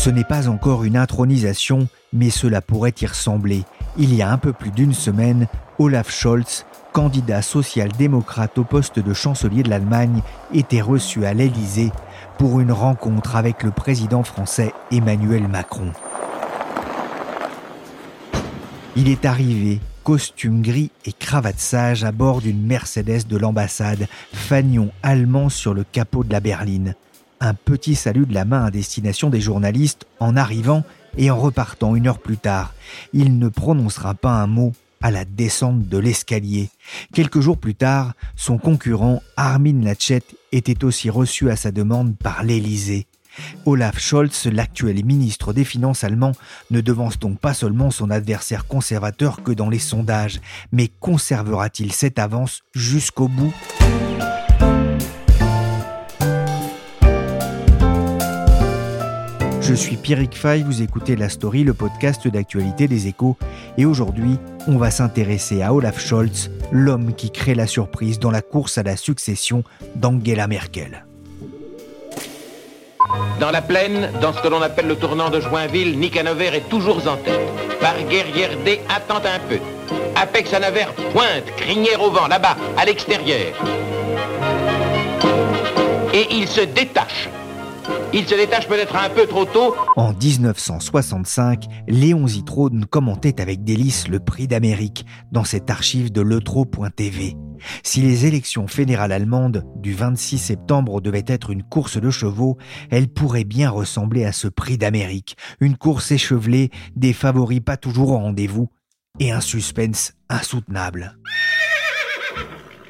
Ce n'est pas encore une intronisation, mais cela pourrait y ressembler. Il y a un peu plus d'une semaine, Olaf Scholz, candidat social-démocrate au poste de chancelier de l'Allemagne, était reçu à l'Élysée pour une rencontre avec le président français Emmanuel Macron. Il est arrivé, costume gris et cravate sage, à bord d'une Mercedes de l'ambassade, fanion allemand sur le capot de la berline un petit salut de la main à destination des journalistes en arrivant et en repartant une heure plus tard. Il ne prononcera pas un mot à la descente de l'escalier. Quelques jours plus tard, son concurrent Armin Laschet était aussi reçu à sa demande par l'Élysée. Olaf Scholz, l'actuel ministre des Finances allemand, ne devance donc pas seulement son adversaire conservateur que dans les sondages, mais conservera-t-il cette avance jusqu'au bout? Je suis Pierrick Fay, vous écoutez La Story, le podcast d'actualité des échos. Et aujourd'hui, on va s'intéresser à Olaf Scholz, l'homme qui crée la surprise dans la course à la succession d'Angela Merkel. Dans la plaine, dans ce que l'on appelle le tournant de Joinville, Nick Hanover est toujours en tête. Par guerrière D, attend un peu. Apex Hanover pointe, crinière au vent, là-bas, à l'extérieur. Et il se détache il se détache peut-être un peu trop tôt. En 1965, Léon Zitrone commentait avec délice le prix d'Amérique dans cette archive de letro.tv. Si les élections fédérales allemandes du 26 septembre devaient être une course de chevaux, elles pourraient bien ressembler à ce prix d'Amérique, une course échevelée, des favoris pas toujours au rendez-vous et un suspense insoutenable.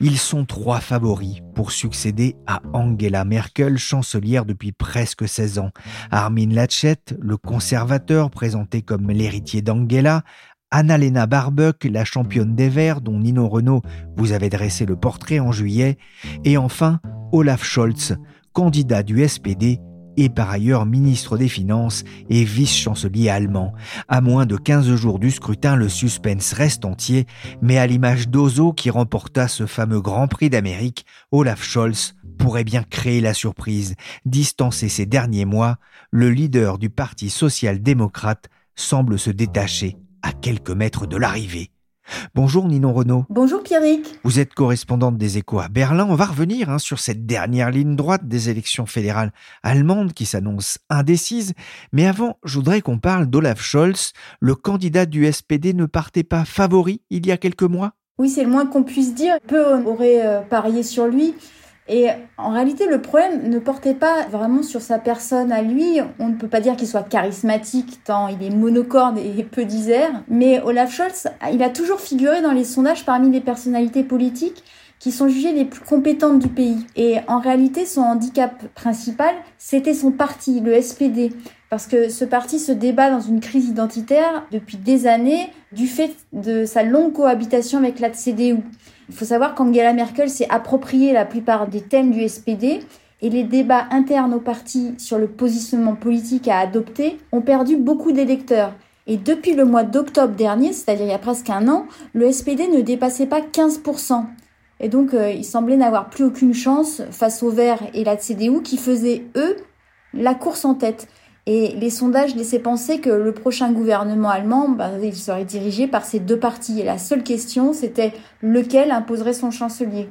Ils sont trois favoris pour succéder à Angela Merkel, chancelière depuis presque 16 ans. Armin Laschet, le conservateur présenté comme l'héritier d'Angela, Annalena Barbuck, la championne des Verts dont Nino Renault vous avait dressé le portrait en juillet, et enfin Olaf Scholz, candidat du SPD et par ailleurs ministre des Finances et vice-chancelier allemand. À moins de 15 jours du scrutin, le suspense reste entier, mais à l'image d'Ozo qui remporta ce fameux Grand Prix d'Amérique, Olaf Scholz pourrait bien créer la surprise. Distancé ces derniers mois, le leader du Parti social-démocrate semble se détacher à quelques mètres de l'arrivée. Bonjour Ninon Renaud. Bonjour Pierrick. Vous êtes correspondante des échos à Berlin. On va revenir hein, sur cette dernière ligne droite des élections fédérales allemandes qui s'annonce indécise. Mais avant, je voudrais qu'on parle d'Olaf Scholz. Le candidat du SPD ne partait pas favori il y a quelques mois? Oui, c'est le moins qu'on puisse dire. Peu aurait euh, parié sur lui. Et en réalité, le problème ne portait pas vraiment sur sa personne à lui. On ne peut pas dire qu'il soit charismatique tant il est monocorde et peu d'isère. Mais Olaf Scholz, il a toujours figuré dans les sondages parmi les personnalités politiques qui sont jugées les plus compétentes du pays. Et en réalité, son handicap principal, c'était son parti, le SPD. Parce que ce parti se débat dans une crise identitaire depuis des années du fait de sa longue cohabitation avec la CDU. Il faut savoir qu'Angela Merkel s'est approprié la plupart des thèmes du SPD et les débats internes au parti sur le positionnement politique à adopter ont perdu beaucoup d'électeurs. Et depuis le mois d'octobre dernier, c'est-à-dire il y a presque un an, le SPD ne dépassait pas 15%. Et donc, euh, il semblait n'avoir plus aucune chance face aux Verts et la CDU qui faisaient, eux, la course en tête. Et les sondages laissaient penser que le prochain gouvernement allemand, bah, il serait dirigé par ces deux partis. Et la seule question, c'était lequel imposerait son chancelier.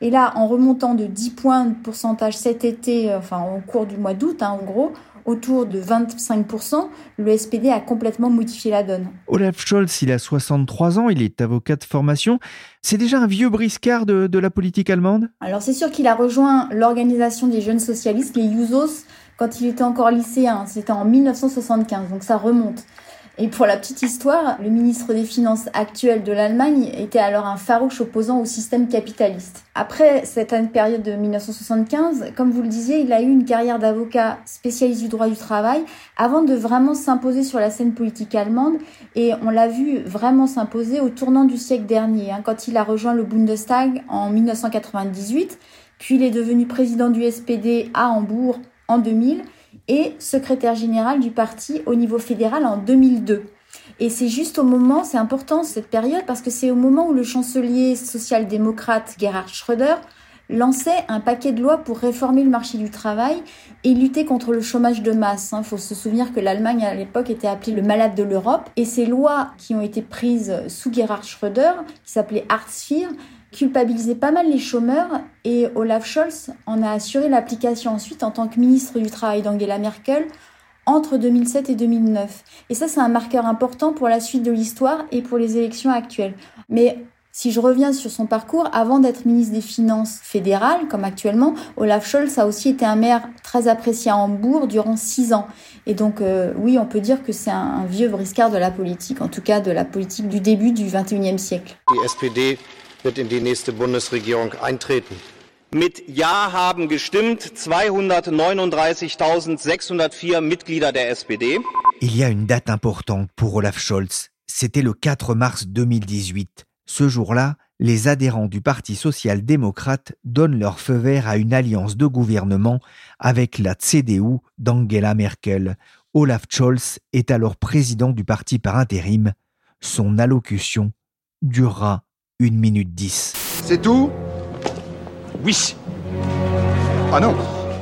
Et là, en remontant de 10 points de pourcentage cet été, enfin au cours du mois d'août, hein, en gros, autour de 25%, le SPD a complètement modifié la donne. Olaf Scholz, il a 63 ans, il est avocat de formation. C'est déjà un vieux briscard de, de la politique allemande? Alors c'est sûr qu'il a rejoint l'organisation des jeunes socialistes, les Jusos, quand il était encore lycéen. C'était en 1975, donc ça remonte. Et pour la petite histoire, le ministre des Finances actuel de l'Allemagne était alors un farouche opposant au système capitaliste. Après cette période de 1975, comme vous le disiez, il a eu une carrière d'avocat spécialiste du droit du travail avant de vraiment s'imposer sur la scène politique allemande. Et on l'a vu vraiment s'imposer au tournant du siècle dernier, hein, quand il a rejoint le Bundestag en 1998, puis il est devenu président du SPD à Hambourg en 2000 et secrétaire général du parti au niveau fédéral en 2002. Et c'est juste au moment, c'est important cette période, parce que c'est au moment où le chancelier social-démocrate Gerhard Schröder lançait un paquet de lois pour réformer le marché du travail et lutter contre le chômage de masse. Il hein. faut se souvenir que l'Allemagne à l'époque était appelée le malade de l'Europe. Et ces lois qui ont été prises sous Gerhard Schröder, qui s'appelaient Hartz IV, culpabilisait pas mal les chômeurs et Olaf Scholz en a assuré l'application ensuite en tant que ministre du Travail d'Angela Merkel entre 2007 et 2009. Et ça, c'est un marqueur important pour la suite de l'histoire et pour les élections actuelles. Mais si je reviens sur son parcours, avant d'être ministre des Finances fédérales, comme actuellement, Olaf Scholz a aussi été un maire très apprécié à Hambourg durant six ans. Et donc, euh, oui, on peut dire que c'est un, vieux briscard de la politique, en tout cas de la politique du début du XXIe siècle. Wird in die nächste Bundesregierung eintreten. Mit Ja haben gestimmt 239.604 Mitglieder der SPD. Il y a une date importante pour Olaf Scholz. C'était le 4 mars 2018. Ce jour-là, les adhérents du Parti social-démocrate donnent leur feu vert à une alliance de gouvernement avec la CDU d'Angela Merkel. Olaf Scholz est alors président du parti par intérim. Son allocution durera 1 minute 10. C'est tout? Oui. Ah non,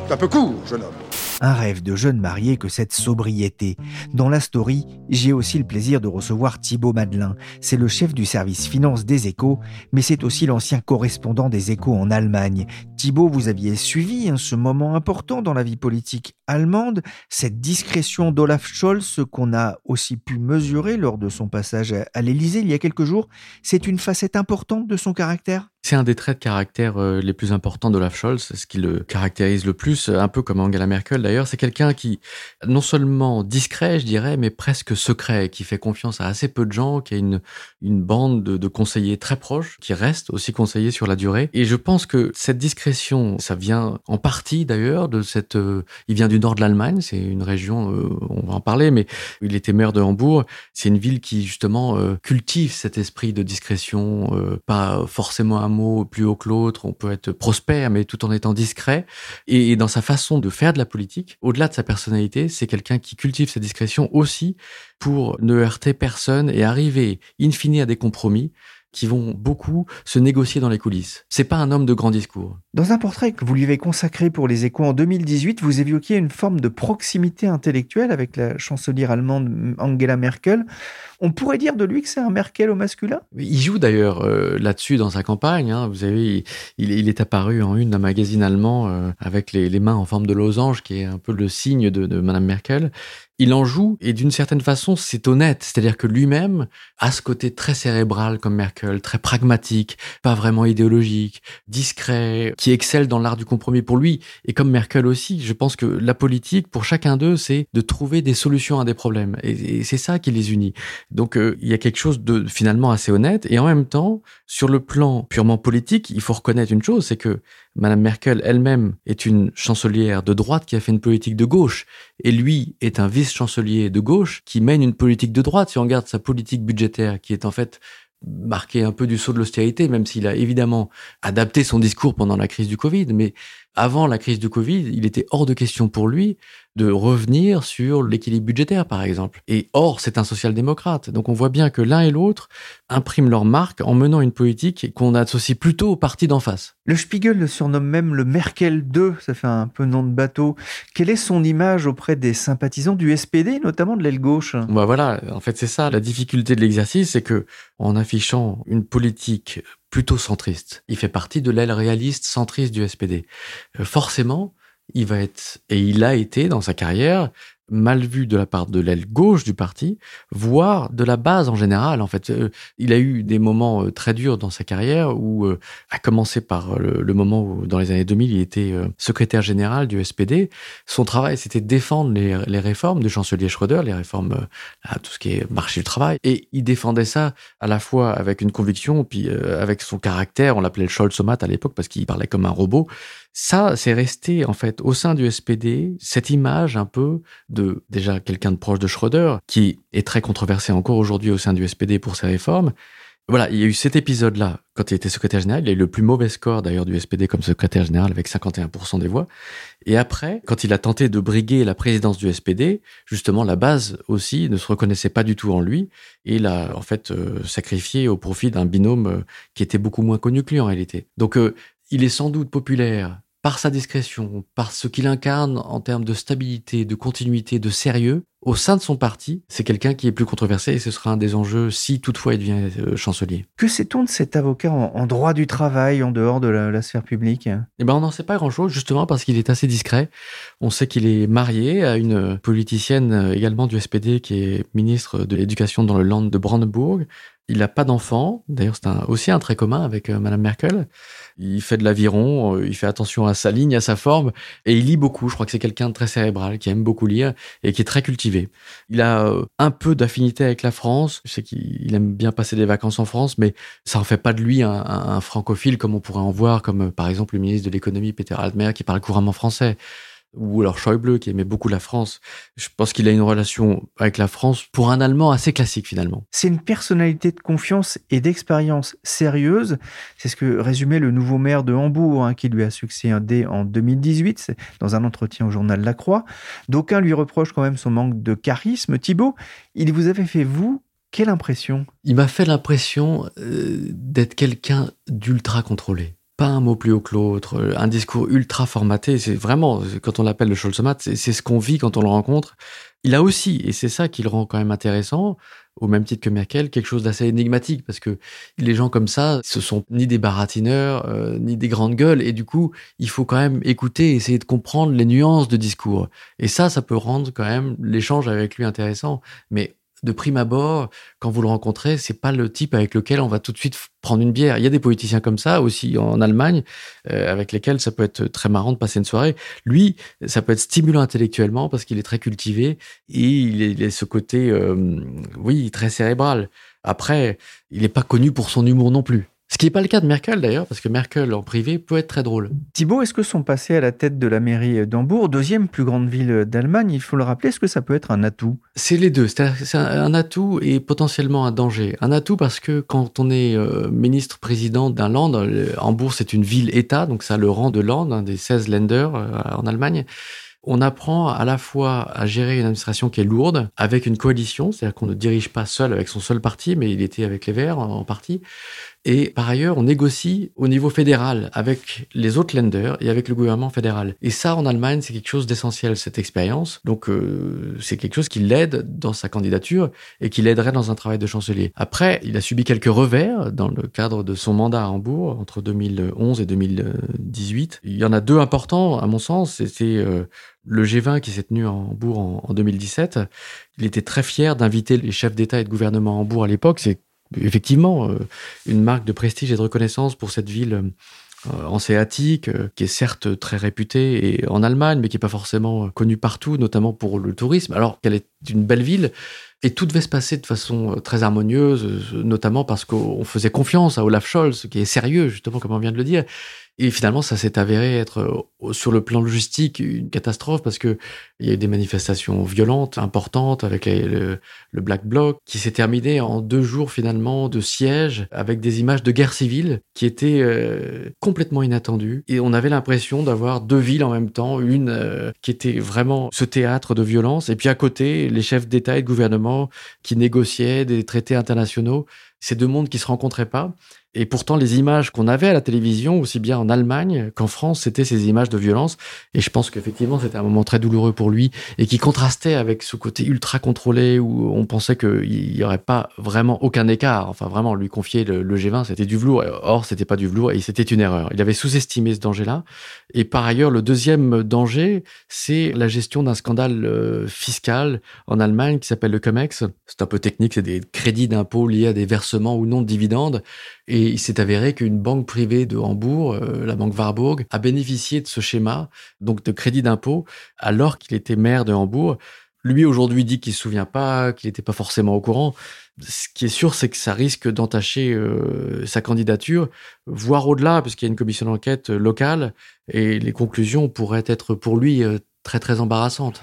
c'est un peu court, jeune homme. Un rêve de jeune marié que cette sobriété. Dans la story, j'ai aussi le plaisir de recevoir Thibaut Madelin. C'est le chef du service finance des échos, mais c'est aussi l'ancien correspondant des échos en Allemagne. Thibaut, vous aviez suivi hein, ce moment important dans la vie politique allemande, cette discrétion d'Olaf Scholz qu'on a aussi pu mesurer lors de son passage à l'Élysée il y a quelques jours. C'est une facette importante de son caractère? C'est un des traits de caractère euh, les plus importants d'Olaf Scholz, ce qui le caractérise le plus, un peu comme Angela Merkel d'ailleurs. C'est quelqu'un qui, non seulement discret, je dirais, mais presque secret, qui fait confiance à assez peu de gens, qui a une, une bande de, conseillers très proches, qui restent aussi conseillers sur la durée. Et je pense que cette discrétion, ça vient en partie d'ailleurs de cette... Euh, il vient du nord de l'Allemagne, c'est une région, euh, on va en parler, mais il était maire de Hambourg. C'est une ville qui justement cultive cet esprit de discrétion, pas forcément un plus haut que l'autre, on peut être prospère, mais tout en étant discret. Et dans sa façon de faire de la politique, au-delà de sa personnalité, c'est quelqu'un qui cultive sa discrétion aussi pour ne heurter personne et arriver, in fine, à des compromis qui vont beaucoup se négocier dans les coulisses. C'est pas un homme de grand discours. Dans un portrait que vous lui avez consacré pour les échos en 2018, vous évoquiez une forme de proximité intellectuelle avec la chancelière allemande Angela Merkel. On pourrait dire de lui que c'est un Merkel au masculin? Il joue d'ailleurs euh, là-dessus dans sa campagne. Hein. Vous savez, il, est apparu en une d'un magazine allemand euh, avec les, mains en forme de losange, qui est un peu le signe de, de Madame Merkel il en joue et d'une certaine façon c'est honnête, c'est-à-dire que lui-même a ce côté très cérébral comme Merkel, très pragmatique, pas vraiment idéologique, discret, qui excelle dans l'art du compromis pour lui et comme Merkel aussi. Je pense que la politique pour chacun d'eux c'est de trouver des solutions à des problèmes et, c'est ça qui les unit. Donc euh, il y a quelque chose de finalement assez honnête. Et en même temps sur le plan purement politique, il faut reconnaître une chose, c'est que Madame Merkel elle-même est une chancelière de droite qui a fait une politique de gauche, et lui est un vice-chancelier de gauche qui mène une politique de droite. Si on regarde sa politique budgétaire, qui est en fait marquée un peu du saut de l'austérité, même s'il a évidemment adapté son discours pendant la crise du Covid, mais avant la crise du Covid, il était hors de question pour lui de revenir sur l'équilibre budgétaire, par exemple. Et or, c'est un social-démocrate. Donc on voit bien que l'un et l'autre impriment leur marque en menant une politique qu'on associe plutôt au parti d'en face. Le Spiegel le surnomme même le Merkel 2, ça fait un peu nom de bateau. Quelle est son image auprès des sympathisants du SPD, notamment de l'aile gauche? Bah Voilà, en fait c'est ça, la difficulté de l'exercice, c'est que en affichant une politique plutôt centriste. Il fait partie de l'aile réaliste centriste du SPD. Euh, forcément, il va être, et il a été dans sa carrière, mal vu de la part de l'aile gauche du parti, voire de la base en général. En fait, euh, il a eu des moments euh, très durs dans sa carrière où, euh, à commencer par le, moment où, dans les années 2000, il était secrétaire général du SPD. Son travail, c'était défendre les, réformes du chancelier Schröder, les réformes à tout ce qui est marché du travail, et il défendait ça à la fois avec une conviction, puis avec son caractère. On l'appelait le Scholzomat à l'époque parce qu'il parlait comme un robot. Ça, c'est resté en fait au sein du SPD cette image un peu de déjà quelqu'un de proche de Schröder qui est très controversé encore aujourd'hui au sein du SPD pour ses réformes. Voilà, il y a eu cet épisode-là quand il était secrétaire général. Il a eu le plus mauvais score d'ailleurs du SPD comme secrétaire général avec 51% des voix. Et après, quand il a tenté de briguer la présidence du SPD, justement la base aussi ne se reconnaissait pas du tout en lui et il a en fait euh, sacrifié au profit d'un binôme euh, qui était beaucoup moins connu que lui en réalité. Donc euh, il est sans doute populaire par sa discrétion, par ce qu'il incarne en termes de stabilité, de continuité, de sérieux, au sein de son parti, c'est quelqu'un qui est plus controversé et ce sera un des enjeux si toutefois il devient euh, chancelier. Que sait-on de cet avocat en, droit du travail en dehors de la, sphère publique? Eh ben, on n'en sait pas grand-chose justement parce qu'il est assez discret. On sait qu'il est marié à une politicienne euh, également du SPD qui est ministre de l'Éducation dans le Land de Brandenburg. Il n'a pas d'enfant. D'ailleurs, c'est aussi un trait commun avec euh, Madame Merkel. Il fait de l'aviron, euh, il fait attention à sa ligne, à sa forme, et il lit beaucoup. Je crois que c'est quelqu'un de très cérébral, qui aime beaucoup lire et qui est très cultivé. Il a euh, un peu d'affinité avec la France. Je sais qu'il aime bien passer des vacances en France, mais ça en fait pas de lui un, un francophile comme on pourrait en voir, comme par exemple le ministre de l'économie Peter Altmaier qui parle couramment français ou alors Schäuble qui aimait beaucoup la France. Je pense qu'il a une relation avec la France pour un Allemand assez classique finalement. C'est une personnalité de confiance et d'expérience sérieuse. C'est ce que résumait le nouveau maire de Hambourg hein, qui lui a succédé en 2018 dans un entretien au journal La Croix. D'aucuns lui reprochent quand même son manque de charisme. Thibault, il vous avait fait vous quelle impression? Il m'a fait l'impression euh, d'être quelqu'un d'ultra contrôlé pas un mot plus haut que l'autre, un discours ultra formaté. C'est vraiment, quand on l'appelle le Scholzomat, c'est ce qu'on vit quand on le rencontre. Il a aussi, et c'est ça qui le rend quand même intéressant, au même titre que Merkel, quelque chose d'assez énigmatique, parce que les gens comme ça, ce sont ni des baratineurs, euh, ni des grandes gueules, et du coup, il faut quand même écouter, essayer de comprendre les nuances de discours. Et ça, ça peut rendre quand même l'échange avec lui intéressant. Mais de prime abord, quand vous le rencontrez, c'est pas le type avec lequel on va tout de suite prendre une bière. Il y a des politiciens comme ça aussi en Allemagne, euh, avec lesquels ça peut être très marrant de passer une soirée. Lui, ça peut être stimulant intellectuellement parce qu'il est très cultivé et il est, ce côté, euh, oui, très cérébral. Après, il n'est pas connu pour son humour non plus. Ce qui n'est pas le cas de Merkel d'ailleurs, parce que Merkel en privé peut être très drôle. Thibault, est-ce que son passé à la tête de la mairie d'Hambourg, deuxième plus grande ville d'Allemagne, il faut le rappeler, est-ce que ça peut être un atout? C'est les deux. C'est un atout et potentiellement un danger. Un atout parce que quand on est euh, ministre-président d'un land, Hambourg c'est une ville-État, donc ça le rang de land, un des 16 Länder euh, en Allemagne on apprend à la fois à gérer une administration qui est lourde avec une coalition, c'est-à-dire qu'on ne dirige pas seul avec son seul parti, mais il était avec les Verts en partie. Et par ailleurs, on négocie au niveau fédéral avec les autres lenders et avec le gouvernement fédéral. Et ça, en Allemagne, c'est quelque chose d'essentiel, cette expérience. Donc, euh, c'est quelque chose qui l'aide dans sa candidature et qui l'aiderait dans un travail de chancelier. Après, il a subi quelques revers dans le cadre de son mandat à Hambourg entre 2011 et 2018. Il y en a deux importants, à mon sens. C'était euh, le G20 qui s'est tenu à Hambourg en, en 2017. Il était très fier d'inviter les chefs d'État et de gouvernement à Hambourg à l'époque. C'est effectivement euh, une marque de prestige et de reconnaissance pour cette ville euh, hanséatique, euh, qui est certes très réputée et en Allemagne, mais qui n'est pas forcément connue partout, notamment pour le tourisme, alors qu'elle est une belle ville. Et tout devait se passer de façon très harmonieuse, notamment parce qu'on faisait confiance à Olaf Scholz, qui est sérieux, justement, comme on vient de le dire, et finalement, ça s'est avéré être euh, sur le plan logistique une catastrophe parce que il y a eu des manifestations violentes, importantes avec le, Black Bloc, qui s'est terminé en deux jours finalement de siège avec des images de guerre civile qui étaient euh, complètement inattendues. Et on avait l'impression d'avoir deux villes en même temps, une euh, qui était vraiment ce théâtre de violence, et puis à côté les chefs d'État et de gouvernement qui négociaient des traités internationaux ces deux mondes qui se rencontraient pas. Et pourtant, les images qu'on avait à la télévision, aussi bien en Allemagne qu'en France, c'était ces images de violence. Et je pense qu'effectivement, c'était un moment très douloureux pour lui et qui contrastait avec ce côté ultra contrôlé où on pensait qu'il n'y aurait pas vraiment aucun écart. Enfin, vraiment, lui confier le, G20, c'était du velours. Or, c'était pas du velours et c'était une erreur. Il avait sous-estimé ce danger-là. Et par ailleurs, le deuxième danger, c'est la gestion d'un scandale euh, fiscal en Allemagne qui s'appelle le COMEX. C'est un peu technique, c'est des crédits d'impôt liés à des versements ou non de dividendes. Et il s'est avéré qu'une banque privée de Hambourg, euh, la banque Warburg, a bénéficié de ce schéma, donc de crédit d'impôt, alors qu'il était maire de Hambourg. Lui, aujourd'hui, dit qu'il se souvient pas, qu'il n'était pas forcément au courant. Ce qui est sûr, c'est que ça risque d'entacher euh, sa candidature, voire au-delà, puisqu'il y a une commission d'enquête locale, et les conclusions pourraient être pour lui euh, très très embarrassantes.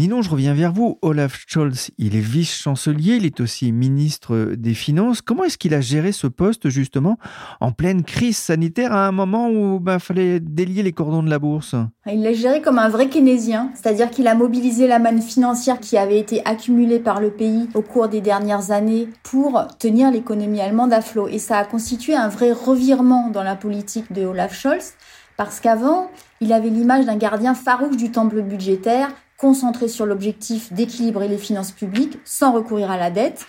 Ninon, je reviens vers vous. Olaf Scholz, il est vice-chancelier, il est aussi ministre des Finances. Comment est-ce qu'il a géré ce poste, justement, en pleine crise sanitaire, à un moment où il bah, fallait délier les cordons de la bourse? Il l'a géré comme un vrai keynésien, c'est-à-dire qu'il a mobilisé la manne financière qui avait été accumulée par le pays au cours des dernières années pour tenir l'économie allemande à flot. Et ça a constitué un vrai revirement dans la politique de Olaf Scholz, parce qu'avant, il avait l'image d'un gardien farouche du temple budgétaire concentré sur l'objectif d'équilibrer les finances publiques sans recourir à la dette,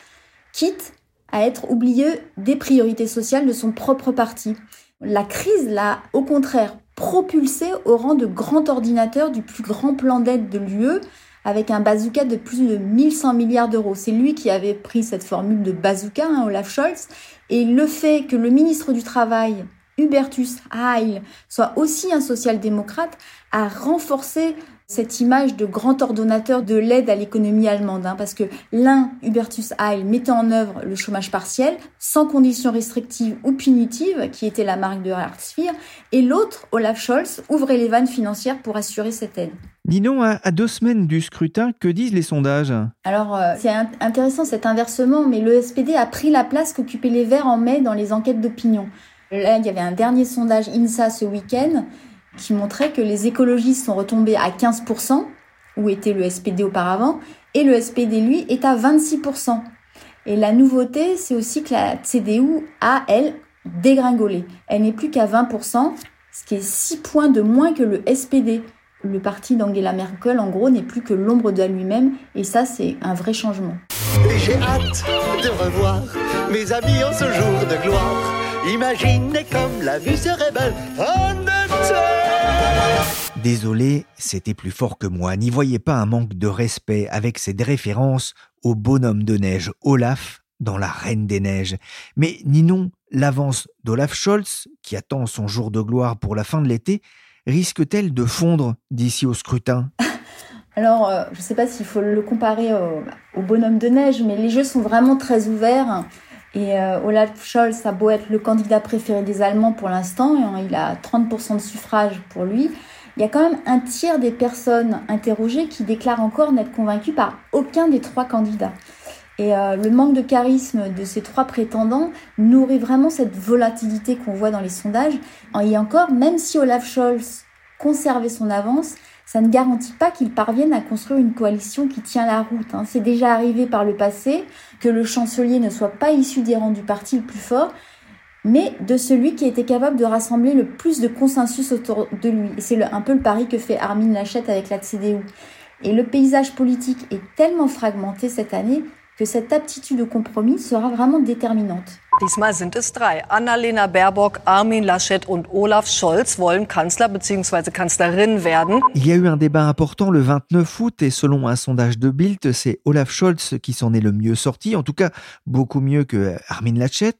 quitte à être oublié des priorités sociales de son propre parti. La crise l'a au contraire propulsé au rang de grand ordinateur du plus grand plan d'aide de l'UE avec un bazooka de plus de 1100 milliards d'euros. C'est lui qui avait pris cette formule de bazooka, hein, Olaf Scholz, et le fait que le ministre du Travail, Hubertus Heil, soit aussi un social-démocrate, a renforcé cette image de grand ordonnateur de l'aide à l'économie allemande, hein, parce que l'un, Hubertus Heil, mettait en œuvre le chômage partiel, sans conditions restrictives ou punitives, qui était la marque de Hartz et l'autre, Olaf Scholz, ouvrait les vannes financières pour assurer cette aide. Ninon, à, deux semaines du scrutin, que disent les sondages? Alors, euh, c'est intéressant cet inversement, mais le SPD a pris la place qu'occupaient les Verts en mai dans les enquêtes d'opinion. Là, il y avait un dernier sondage INSA ce week-end qui montrait que les écologistes sont retombés à 15%, où était le SPD auparavant, et le SPD, lui, est à 26%. Et la nouveauté, c'est aussi que la CDU a, elle, dégringolé. Elle n'est plus qu'à 20%, ce qui est 6 points de moins que le SPD. Le parti d'Angela Merkel, en gros, n'est plus que l'ombre de lui-même, et ça, c'est un vrai changement. J'ai hâte de revoir mes amis en ce jour de gloire. Imaginez comme la vie serait belle Désolé, c'était plus fort que moi. N'y voyez pas un manque de respect avec cette référence au bonhomme de neige Olaf dans La Reine des Neiges. Mais Ninon, l'avance d'Olaf Scholz, qui attend son jour de gloire pour la fin de l'été, risque-t-elle de fondre d'ici au scrutin? Alors, euh, je ne sais pas s'il faut le comparer au, au, bonhomme de neige, mais les jeux sont vraiment très ouverts. Et euh, Olaf Scholz a beau être le candidat préféré des Allemands pour l'instant, il a 30% de suffrage pour lui, il y a quand même un tiers des personnes interrogées qui déclarent encore n'être convaincues par aucun des trois candidats. Et euh, le manque de charisme de ces trois prétendants nourrit vraiment cette volatilité qu'on voit dans les sondages. Et encore, même si Olaf Scholz conservait son avance, ça ne garantit pas qu'ils parviennent à construire une coalition qui tient la route. Hein. C'est déjà arrivé par le passé que le chancelier ne soit pas issu des rangs du parti le plus fort, mais de celui qui était capable de rassembler le plus de consensus autour de lui. C'est un peu le pari que fait Armin Laschet avec la CDU. Et le paysage politique est tellement fragmenté cette année que cette aptitude au compromis sera vraiment déterminante. Diesmal sind es drei. Annalena Baerbock, Armin Laschet und Olaf Scholz wollen Kanzler bzw. Kanzlerin werden. Il y a eu un débat important le 29 août et selon un sondage de Bild, c'est Olaf Scholz qui s'en est le mieux sorti, en tout cas beaucoup mieux que Armin Laschet.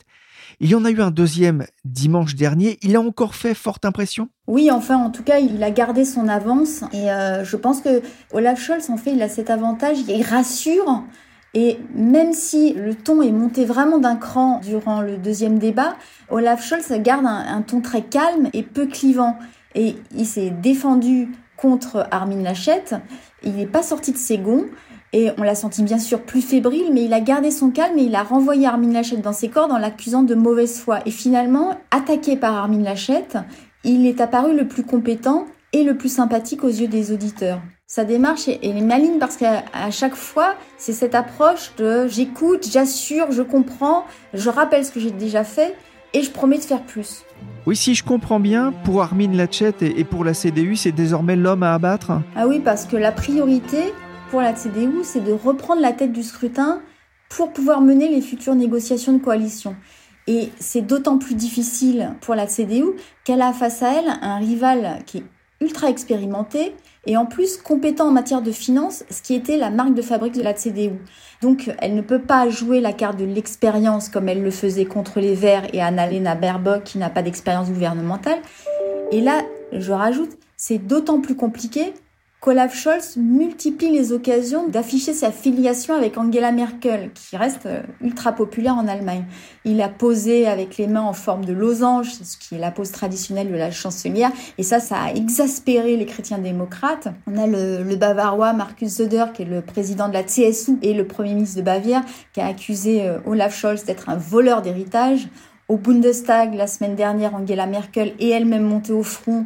Il y en a eu un deuxième dimanche dernier. Il a encore fait forte impression? Oui, enfin, en tout cas, il a gardé son avance. Et euh, je pense que Olaf Scholz, en fait, il a cet avantage. Il rassure et même si le ton est monté vraiment d'un cran durant le deuxième débat, Olaf Scholz garde un, ton très calme et peu clivant. Et il s'est défendu contre Armin Laschet. Il n'est pas sorti de ses gonds. Et on l'a senti bien sûr plus fébrile, mais il a gardé son calme et il a renvoyé Armin Laschet dans ses cordes en l'accusant de mauvaise foi. Et finalement, attaqué par Armin Laschet, il est apparu le plus compétent et le plus sympathique aux yeux des auditeurs. Sa démarche est, elle est maligne parce qu'à chaque fois, c'est cette approche de j'écoute, j'assure, je comprends, je rappelle ce que j'ai déjà fait et je promets de faire plus. Oui, si je comprends bien, pour Armin Laschet et pour la CDU, c'est désormais l'homme à abattre? Ah oui, parce que la priorité pour la CDU, c'est de reprendre la tête du scrutin pour pouvoir mener les futures négociations de coalition. Et c'est d'autant plus difficile pour la CDU qu'elle a face à elle un rival qui est ultra expérimenté et en plus compétent en matière de finance, ce qui était la marque de fabrique de la CDU. Donc elle ne peut pas jouer la carte de l'expérience comme elle le faisait contre les Verts et Annalena Baerbock qui n'a pas d'expérience gouvernementale. Et là, je rajoute, c'est d'autant plus compliqué qu'Olaf Scholz multiplie les occasions d'afficher sa filiation avec Angela Merkel, qui reste euh, ultra populaire en Allemagne. Il a posé avec les mains en forme de losange, ce qui est la pose traditionnelle de la chancelière, et ça, ça a exaspéré les chrétiens démocrates. On a le, le bavarois Markus Söder, qui est le président de la CSU et le premier ministre de Bavière, qui a accusé euh, Olaf Scholz d'être un voleur d'héritage. Au Bundestag, la semaine dernière, Angela Merkel est elle-même montée au front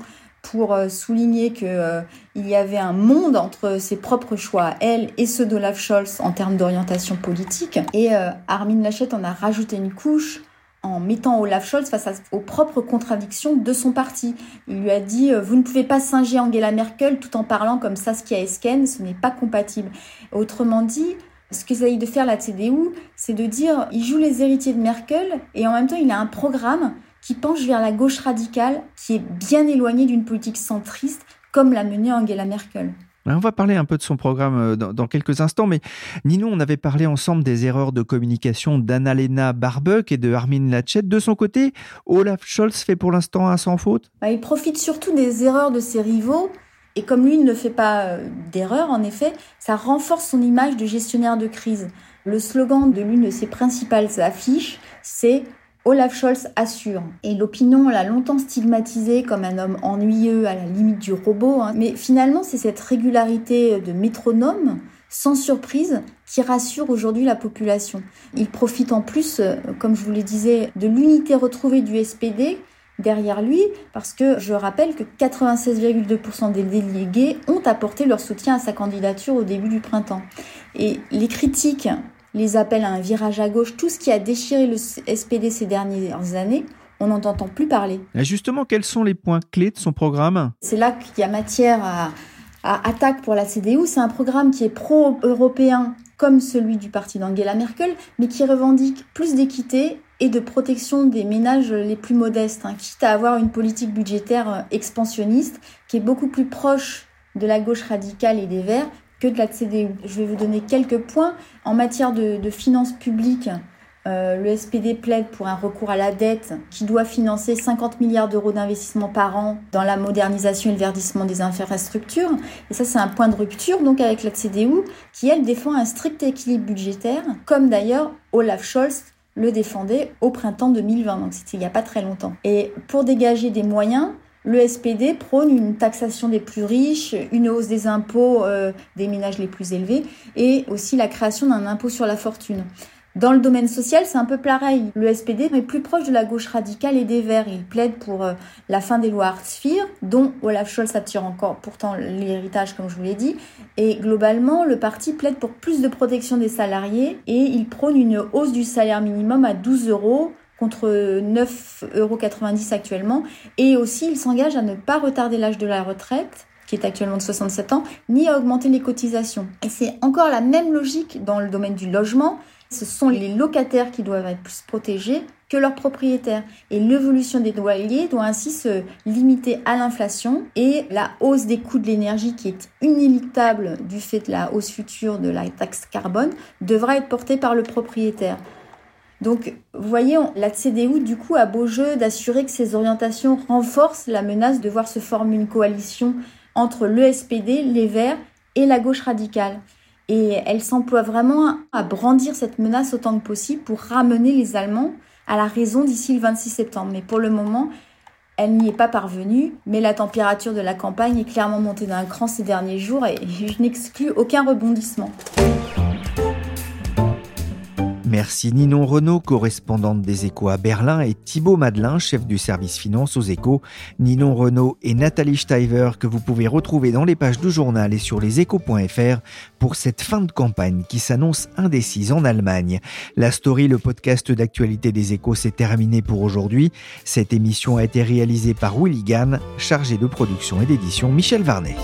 pour euh, souligner qu'il euh, y avait un monde entre ses propres choix elle et ceux d'Olaf Scholz en termes d'orientation politique. Et euh, Armin Laschet en a rajouté une couche en mettant Olaf Scholz face aux propres contradictions de son parti. Il lui a dit Vous ne pouvez pas singer Angela Merkel tout en parlant comme Saskia Esken, ce n'est pas compatible. Autrement dit, ce qu'essaye de faire la CDU, c'est de dire il joue les héritiers de Merkel et en même temps il a un programme qui penche vers la gauche radicale, qui est bien éloignée d'une politique centriste, comme l'a menée Angela Merkel. On va parler un peu de son programme euh, dans, quelques instants, mais Nino, on avait parlé ensemble des erreurs de communication d'Annalena Barbuck et de Armin Laschet. De son côté, Olaf Scholz fait pour l'instant un sans faute? Bah, Il profite surtout des erreurs de ses rivaux. Et comme lui ne fait pas euh, d'erreurs, en effet, ça renforce son image de gestionnaire de crise. Le slogan de l'une de ses principales affiches, c'est Olaf Scholz assure, et l'opinion l'a longtemps stigmatisé comme un homme ennuyeux à la limite du robot, hein. mais finalement c'est cette régularité de métronome, sans surprise, qui rassure aujourd'hui la population. Il profite en plus, euh, comme je vous le disais, de l'unité retrouvée du SPD derrière lui, parce que je rappelle que 96,2% des délégués ont apporté leur soutien à sa candidature au début du printemps. Et les critiques les appels à un virage à gauche, tout ce qui a déchiré le SPD ces dernières années, on n'en entend plus parler. justement, quels sont les points clés de son programme? C'est là qu'il y a matière à, attaque pour la CDU. C'est un programme qui est pro-européen comme celui du parti d'Angela Merkel, mais qui revendique plus d'équité et de protection des ménages les plus modestes, hein, quitte à avoir une politique budgétaire expansionniste qui est beaucoup plus proche de la gauche radicale et des Verts de la CDU. Je vais vous donner quelques points. En matière de, finances publiques, euh, le SPD plaide pour un recours à la dette qui doit financer 50 milliards d'euros d'investissement par an dans la modernisation et le verdissement des infrastructures. Et ça, c'est un point de rupture donc avec la CDU qui, elle, défend un strict équilibre budgétaire, comme d'ailleurs Olaf Scholz le défendait au printemps 2020, donc c'était il n'y a pas très longtemps. Et pour dégager des moyens, le SPD prône une taxation des plus riches, une hausse des impôts euh, des ménages les plus élevés et aussi la création d'un impôt sur la fortune. Dans le domaine social, c'est un peu pareil. Le SPD est plus proche de la gauche radicale et des Verts. Il plaide pour euh, la fin des lois Hartz-IV, dont Olaf Scholz attire encore pourtant l'héritage, comme je vous l'ai dit. Et globalement, le parti plaide pour plus de protection des salariés et il prône une hausse du salaire minimum à 12 euros contre 9,90 euros actuellement. Et aussi, il s'engage à ne pas retarder l'âge de la retraite qui est actuellement de 67 ans, ni à augmenter les cotisations. Et c'est encore la même logique dans le domaine du logement. Ce sont les locataires qui doivent être plus protégés que leurs propriétaires. Et l'évolution des loyers doit ainsi se limiter à l'inflation et la hausse des coûts de l'énergie qui est inéluctable du fait de la hausse future de la taxe carbone devra être portée par le propriétaire. Donc, vous voyez, la CDU, du coup, a beau jeu d'assurer que ces orientations renforcent la menace de voir se former une coalition entre le SPD, les Verts et la gauche radicale. Et elle s'emploie vraiment à brandir cette menace autant que possible pour ramener les Allemands à la raison d'ici le 26 septembre. Mais pour le moment, elle n'y est pas parvenue, mais la température de la campagne est clairement montée d'un cran ces derniers jours et je n'exclus aucun rebondissement. Merci Ninon Renault, correspondante des Échos à Berlin, et Thibaut Madelin, chef du service finance aux Échos. Ninon Renault et Nathalie Steiver, que vous pouvez retrouver dans les pages du journal et sur leséchos.fr pour cette fin de campagne qui s'annonce indécise en Allemagne. La story, le podcast d'actualité des Échos, s'est terminé pour aujourd'hui. Cette émission a été réalisée par Willy Gann, chargé de production et d'édition Michel Varnet.